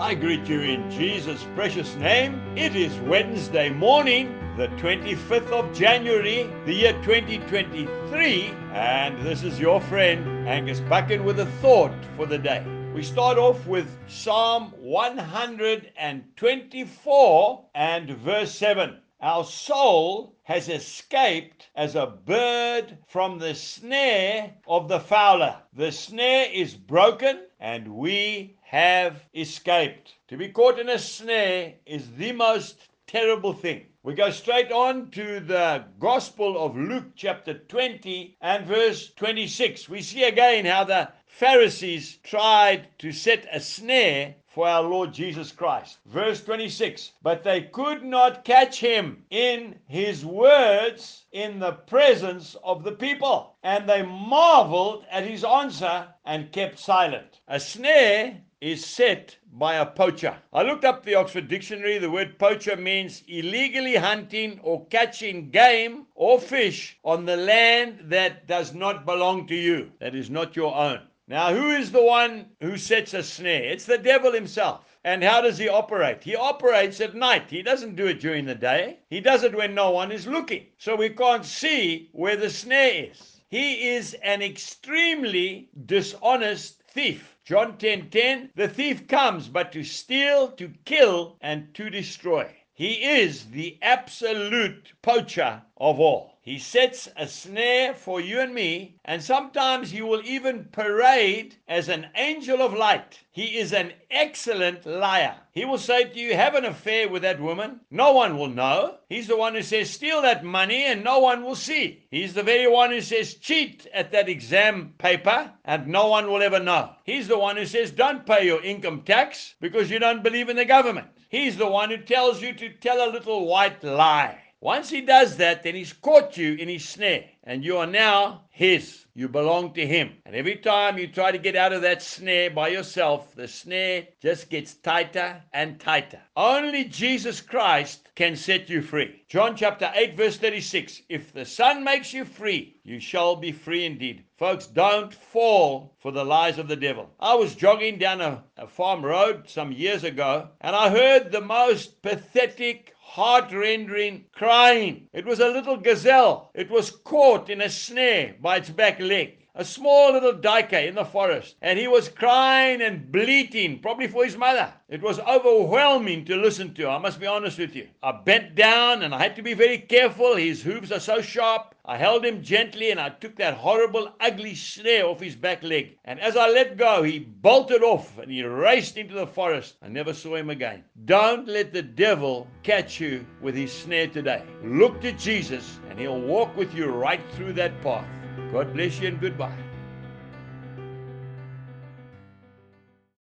I greet you in Jesus' precious name. It is Wednesday morning, the 25th of January, the year 2023, and this is your friend Angus Buchan with a thought for the day. We start off with Psalm 124 and verse 7. Our soul has escaped as a bird from the snare of the fowler. The snare is broken and we have escaped. To be caught in a snare is the most terrible thing. We go straight on to the Gospel of Luke, chapter 20 and verse 26. We see again how the Pharisees tried to set a snare for our Lord Jesus Christ. Verse 26 But they could not catch him in his words in the presence of the people, and they marveled at his answer and kept silent. A snare is set by a poacher. I looked up the Oxford Dictionary. The word poacher means illegally hunting or catching game or fish on the land that does not belong to you, that is not your own. Now, who is the one who sets a snare? It's the devil himself. And how does he operate? He operates at night. He doesn't do it during the day. He does it when no one is looking. So we can't see where the snare is. He is an extremely dishonest thief. John 10:10 10, 10, The thief comes but to steal, to kill and to destroy. He is the absolute poacher of all. He sets a snare for you and me, and sometimes he will even parade as an angel of light. He is an excellent liar. He will say to you, Have an affair with that woman. No one will know. He's the one who says, Steal that money, and no one will see. He's the very one who says, Cheat at that exam paper, and no one will ever know. He's the one who says, Don't pay your income tax because you don't believe in the government. He's the one who tells you to tell a little white lie. Once he does that, then he's caught you in his snare, and you are now his. You belong to him. And every time you try to get out of that snare by yourself, the snare just gets tighter and tighter. Only Jesus Christ can set you free. John chapter 8, verse 36 If the Son makes you free, you shall be free indeed. Folks, don't fall for the lies of the devil. I was jogging down a, a farm road some years ago, and I heard the most pathetic heart rending crying. It was a little gazelle. It was caught in a snare by its back leg. A small little duiker in the forest, and he was crying and bleating, probably for his mother. It was overwhelming to listen to, I must be honest with you. I bent down and I had to be very careful. His hooves are so sharp. I held him gently and I took that horrible, ugly snare off his back leg. And as I let go, he bolted off and he raced into the forest. I never saw him again. Don't let the devil catch you with his snare today. Look to Jesus and he'll walk with you right through that path. God bless you and goodbye.